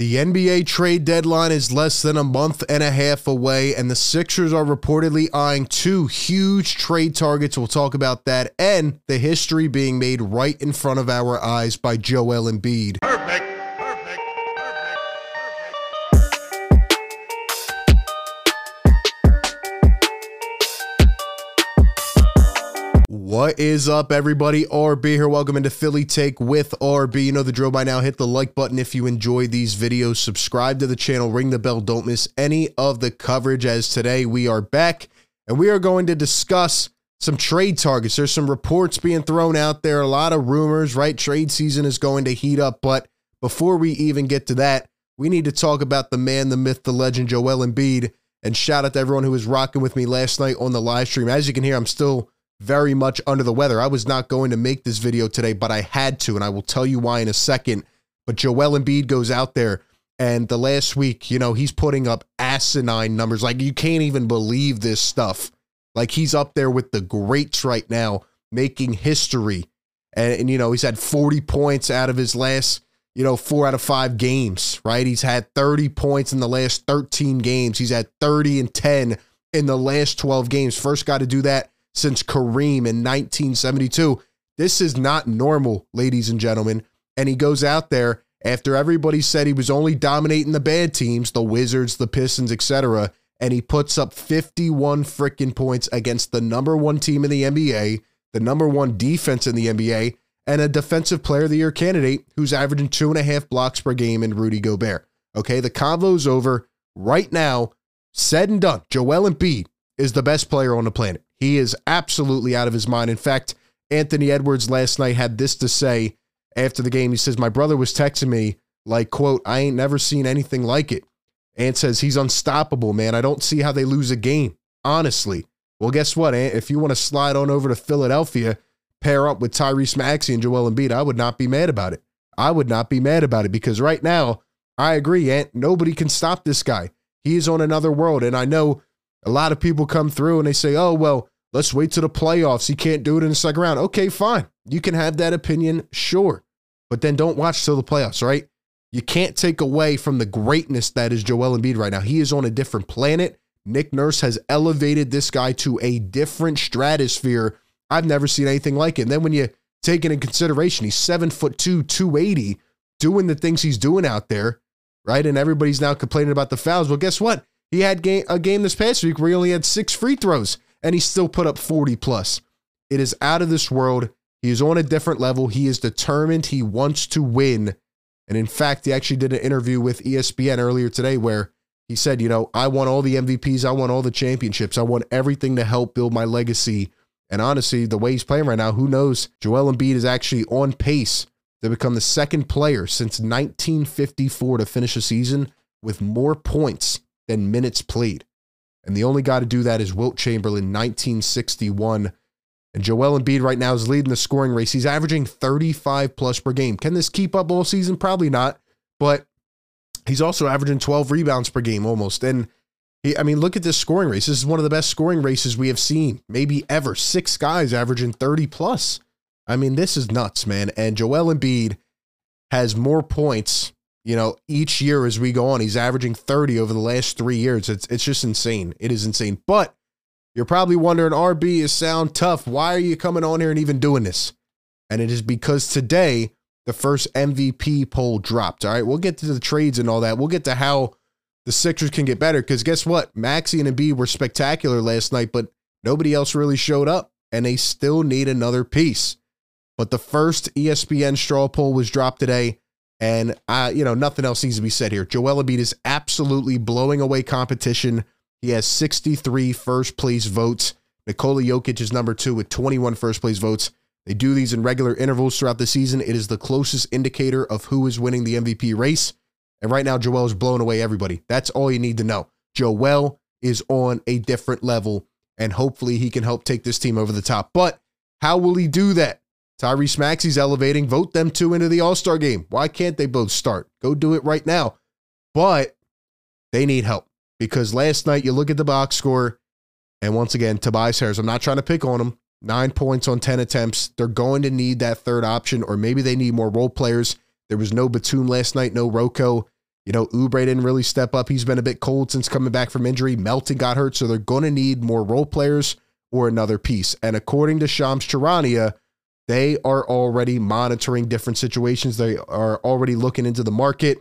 The NBA trade deadline is less than a month and a half away, and the Sixers are reportedly eyeing two huge trade targets. We'll talk about that and the history being made right in front of our eyes by Joel Embiid. Perfect. What is up, everybody? RB here. Welcome into Philly Take with RB. You know the drill by now. Hit the like button if you enjoy these videos. Subscribe to the channel. Ring the bell. Don't miss any of the coverage. As today we are back and we are going to discuss some trade targets. There's some reports being thrown out there, a lot of rumors, right? Trade season is going to heat up. But before we even get to that, we need to talk about the man, the myth, the legend, Joel Embiid. And shout out to everyone who was rocking with me last night on the live stream. As you can hear, I'm still very much under the weather. I was not going to make this video today, but I had to, and I will tell you why in a second. But Joel Embiid goes out there, and the last week, you know, he's putting up asinine numbers. Like, you can't even believe this stuff. Like, he's up there with the greats right now, making history. And, and you know, he's had 40 points out of his last, you know, four out of five games, right? He's had 30 points in the last 13 games. He's had 30 and 10 in the last 12 games. First guy to do that since Kareem in 1972. This is not normal, ladies and gentlemen. And he goes out there after everybody said he was only dominating the bad teams, the Wizards, the Pistons, etc., and he puts up 51 freaking points against the number one team in the NBA, the number one defense in the NBA, and a defensive player of the year candidate who's averaging two and a half blocks per game in Rudy Gobert. Okay, the convo's over right now. Said and done. Joel Embiid is the best player on the planet. He is absolutely out of his mind. In fact, Anthony Edwards last night had this to say after the game. He says, My brother was texting me, like, quote, I ain't never seen anything like it. Ant says, He's unstoppable, man. I don't see how they lose a game, honestly. Well, guess what, Ant? If you want to slide on over to Philadelphia, pair up with Tyrese Maxey and Joel Embiid, I would not be mad about it. I would not be mad about it because right now, I agree, Ant. Nobody can stop this guy. He is on another world. And I know a lot of people come through and they say, oh, well, let's wait to the playoffs. He can't do it in the second round. Okay, fine. You can have that opinion, sure. But then don't watch till the playoffs, right? You can't take away from the greatness that is Joel Embiid right now. He is on a different planet. Nick Nurse has elevated this guy to a different stratosphere. I've never seen anything like it. And then when you take it in consideration, he's seven foot two, 280, doing the things he's doing out there, right? And everybody's now complaining about the fouls. Well, guess what? He had game, a game this past week where he only had six free throws and he still put up 40 plus. It is out of this world. He is on a different level. He is determined. He wants to win. And in fact, he actually did an interview with ESPN earlier today where he said, you know, I want all the MVPs. I want all the championships. I want everything to help build my legacy. And honestly, the way he's playing right now, who knows? Joel Embiid is actually on pace to become the second player since 1954 to finish a season with more points than minutes played. And the only guy to do that is Wilt Chamberlain, 1961. And Joel Embiid right now is leading the scoring race. He's averaging 35 plus per game. Can this keep up all season? Probably not. But he's also averaging 12 rebounds per game almost. And he, I mean, look at this scoring race. This is one of the best scoring races we have seen, maybe ever. Six guys averaging 30 plus. I mean, this is nuts, man. And Joel Embiid has more points you know, each year as we go on, he's averaging 30 over the last three years. It's it's just insane. It is insane. But you're probably wondering, RB is sound tough. Why are you coming on here and even doing this? And it is because today the first MVP poll dropped. All right, we'll get to the trades and all that. We'll get to how the Sixers can get better. Because guess what? Maxey and Embiid were spectacular last night, but nobody else really showed up, and they still need another piece. But the first ESPN straw poll was dropped today and I, you know, nothing else needs to be said here. Joel Embiid is absolutely blowing away competition. He has 63 first place votes. Nikola Jokic is number two with 21 first place votes. They do these in regular intervals throughout the season. It is the closest indicator of who is winning the MVP race. And right now, Joel is blowing away everybody. That's all you need to know. Joel is on a different level, and hopefully he can help take this team over the top. But how will he do that? Tyrese Maxey's elevating. Vote them two into the All Star game. Why can't they both start? Go do it right now. But they need help because last night you look at the box score, and once again, Tobias Harris, I'm not trying to pick on him. Nine points on 10 attempts. They're going to need that third option, or maybe they need more role players. There was no Batum last night, no Rocco. You know, Oubre didn't really step up. He's been a bit cold since coming back from injury. Melton got hurt, so they're going to need more role players or another piece. And according to Shams Charania, they are already monitoring different situations. They are already looking into the market.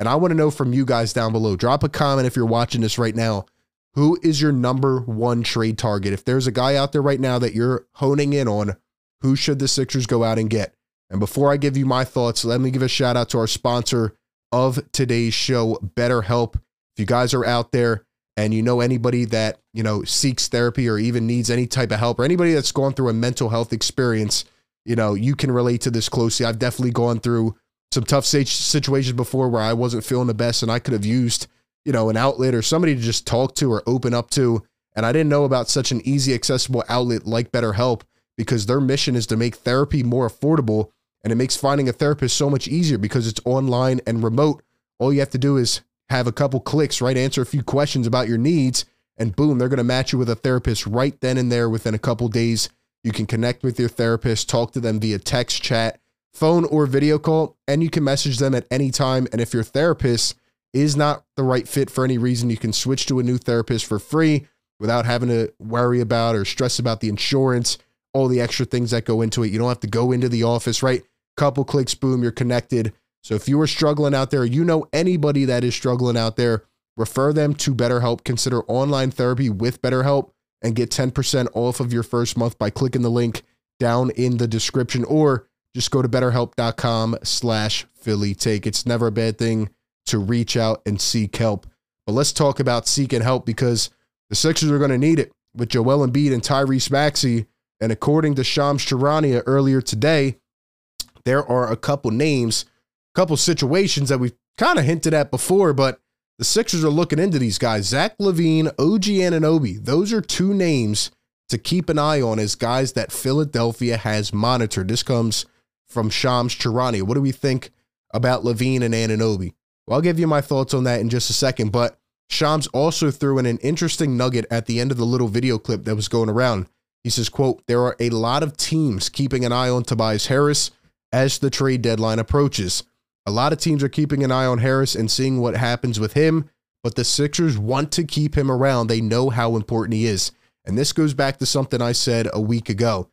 And I want to know from you guys down below. Drop a comment if you're watching this right now. Who is your number one trade target? If there's a guy out there right now that you're honing in on, who should the Sixers go out and get? And before I give you my thoughts, let me give a shout out to our sponsor of today's show, BetterHelp. If you guys are out there and you know anybody that, you know, seeks therapy or even needs any type of help or anybody that's gone through a mental health experience, you know, you can relate to this closely. I've definitely gone through some tough situations before where I wasn't feeling the best and I could have used, you know, an outlet or somebody to just talk to or open up to. And I didn't know about such an easy, accessible outlet like BetterHelp because their mission is to make therapy more affordable and it makes finding a therapist so much easier because it's online and remote. All you have to do is have a couple clicks, right? Answer a few questions about your needs, and boom, they're going to match you with a therapist right then and there within a couple days. You can connect with your therapist, talk to them via text, chat, phone, or video call, and you can message them at any time. And if your therapist is not the right fit for any reason, you can switch to a new therapist for free without having to worry about or stress about the insurance, all the extra things that go into it. You don't have to go into the office, right? Couple clicks, boom, you're connected. So if you are struggling out there, you know anybody that is struggling out there, refer them to BetterHelp. Consider online therapy with BetterHelp and get 10% off of your first month by clicking the link down in the description or just go to betterhelp.com slash Philly take. It's never a bad thing to reach out and seek help. But let's talk about seeking help because the Sixers are going to need it with Joel Embiid and Tyrese Maxey. And according to Shams Charania earlier today, there are a couple names, a couple situations that we've kind of hinted at before, but the Sixers are looking into these guys. Zach LaVine, OG Anunoby. Those are two names to keep an eye on as guys that Philadelphia has monitored. This comes from Shams Charania. What do we think about LaVine and Anunoby? Well, I'll give you my thoughts on that in just a second, but Shams also threw in an interesting nugget at the end of the little video clip that was going around. He says, quote, there are a lot of teams keeping an eye on Tobias Harris as the trade deadline approaches. A lot of teams are keeping an eye on Harris and seeing what happens with him, but the Sixers want to keep him around. They know how important he is. And this goes back to something I said a week ago,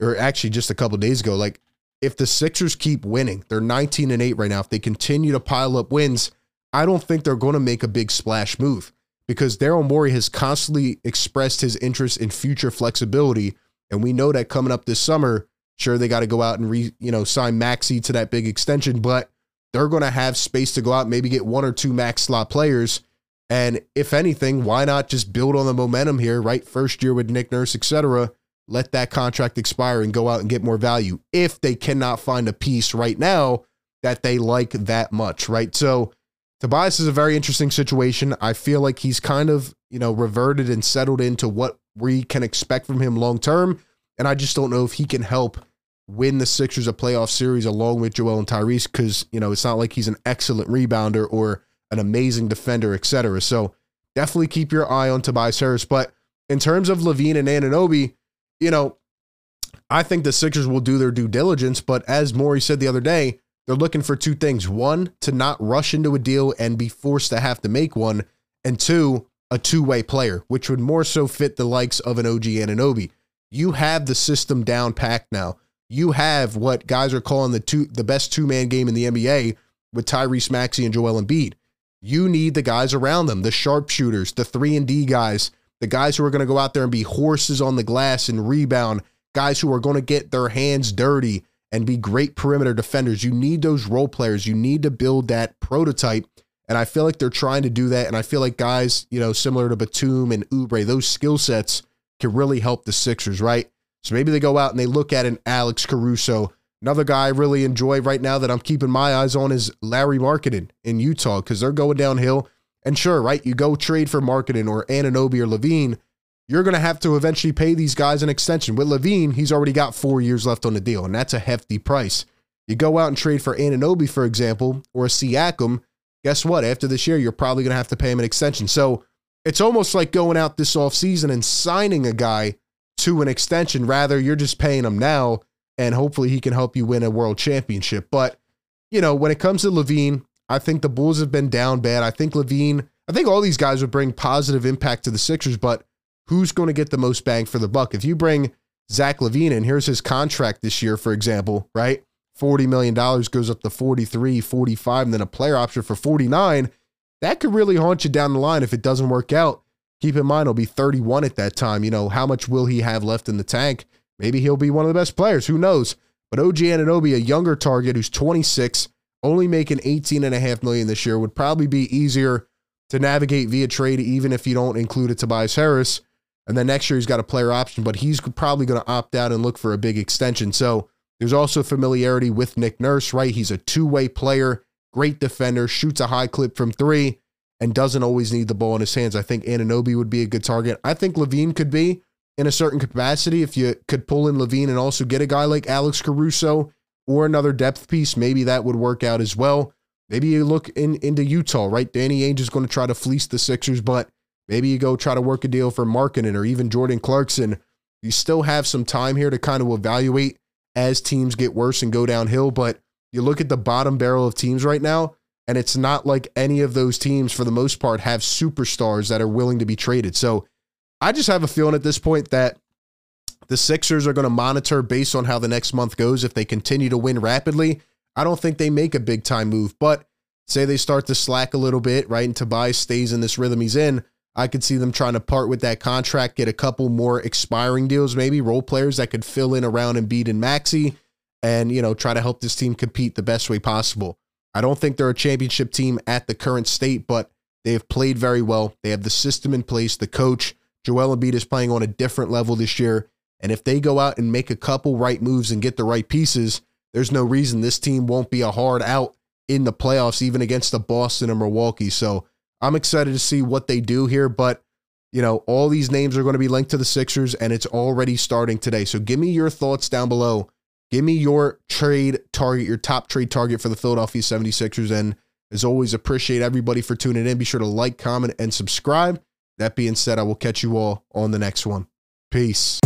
or actually just a couple days ago. Like, if the Sixers keep winning, they're 19 and 8 right now. If they continue to pile up wins, I don't think they're going to make a big splash move because Daryl Morey has constantly expressed his interest in future flexibility. And we know that coming up this summer, sure, they got to go out and re, you know, sign Maxey to that big extension, but they're going to have space to go out, maybe get one or two max slot players. And if anything, why not just build on the momentum here, right? First year with Nick Nurse, etc. Let that contract expire and go out and get more value if they cannot find a piece right now that they like that much, right? So Tobias is a very interesting situation. I feel like he's kind of, you know, reverted and settled into what we can expect from him long term. And I just don't know if he can help win the Sixers a playoff series along with Joel and Tyrese because, you know, it's not like he's an excellent rebounder or an amazing defender, etc. So definitely keep your eye on Tobias Harris. But in terms of LaVine and Anunoby, you know, I think the Sixers will do their due diligence. But as Morey said the other day, they're looking for two things. One, to not rush into a deal and be forced to have to make one. And two, a two way player, which would more so fit the likes of an OG Anunoby. You have the system down packed now you have what guys are calling the two the best two man game in the NBA with Tyrese Maxey and Joel Embiid. You need the guys around them, the sharpshooters, the three and D guys, the guys who are going to go out there and be horses on the glass and rebound, guys who are going to get their hands dirty and be great perimeter defenders. You need those role players. You need to build that prototype. And I feel like they're trying to do that. And I feel like guys, you know, similar to Batum and Oubre, those skill sets can really help the Sixers, right? So maybe they go out and they look at an Alex Caruso. Another guy I really enjoy right now that I'm keeping my eyes on is Larry Markkanen in Utah because they're going downhill. And sure, right, you go trade for Markkanen or Anunoby or LaVine, you're going to have to eventually pay these guys an extension. With LaVine, he's already got four years left on the deal, and that's a hefty price. You go out and trade for Anunoby, for example, or a Siakam, guess what? After this year, you're probably going to have to pay him an extension. So it's almost like going out this offseason and signing a guy to an extension. Rather, you're just paying him now, and hopefully he can help you win a world championship. But, you know, when it comes to LaVine, I think the Bulls have been down bad. I think LaVine, I think all these guys would bring positive impact to the Sixers, but who's going to get the most bang for the buck? If you bring Zach LaVine in, here's his contract this year, for example, right? $40 million goes up to 43, 45, and then a player option for 49. That could really haunt you down the line if it doesn't work out. Keep in mind, he'll be 31 at that time. You know, how much will he have left in the tank? Maybe he'll be one of the best players. Who knows? But OG Anunoby, a younger target who's 26, only making 18 and a half million this year, would probably be easier to navigate via trade, even if you don't include a Tobias Harris. And then next year he's got a player option, but he's probably going to opt out and look for a big extension. So there's also familiarity with Nick Nurse, right? He's a two-way player, great defender, shoots a high clip from three, and doesn't always need the ball in his hands. I think Anunoby would be a good target. I think LaVine could be in a certain capacity if you could pull in LaVine and also get a guy like Alex Caruso or another depth piece. Maybe that would work out as well. Maybe you look in into Utah, right? Danny Ainge is going to try to fleece the Sixers, but maybe you go try to work a deal for Markkanen or even Jordan Clarkson. You still have some time here to kind of evaluate as teams get worse and go downhill. But you look at the bottom barrel of teams right now, and it's not like any of those teams, for the most part, have superstars that are willing to be traded. So I just have a feeling at this point that the Sixers are going to monitor based on how the next month goes. If they continue to win rapidly, I don't think they make a big time move. But say they start to slack a little bit, right? And Tobias stays in this rhythm he's in. I could see them trying to part with that contract, get a couple more expiring deals, maybe role players that could fill in around Embiid and Maxey, and you know try to help this team compete the best way possible. I don't think they're a championship team at the current state, but they have played very well. They have the system in place, the coach. Joel Embiid is playing on a different level this year, and if they go out and make a couple right moves and get the right pieces, there's no reason this team won't be a hard out in the playoffs, even against the Boston or Milwaukee. So I'm excited to see what they do here, but you know, all these names are going to be linked to the Sixers and it's already starting today. So give me your thoughts down below. Give me your trade target, your top trade target for the Philadelphia 76ers. And as always, appreciate everybody for tuning in. Be sure to like, comment, and subscribe. That being said, I will catch you all on the next one. Peace.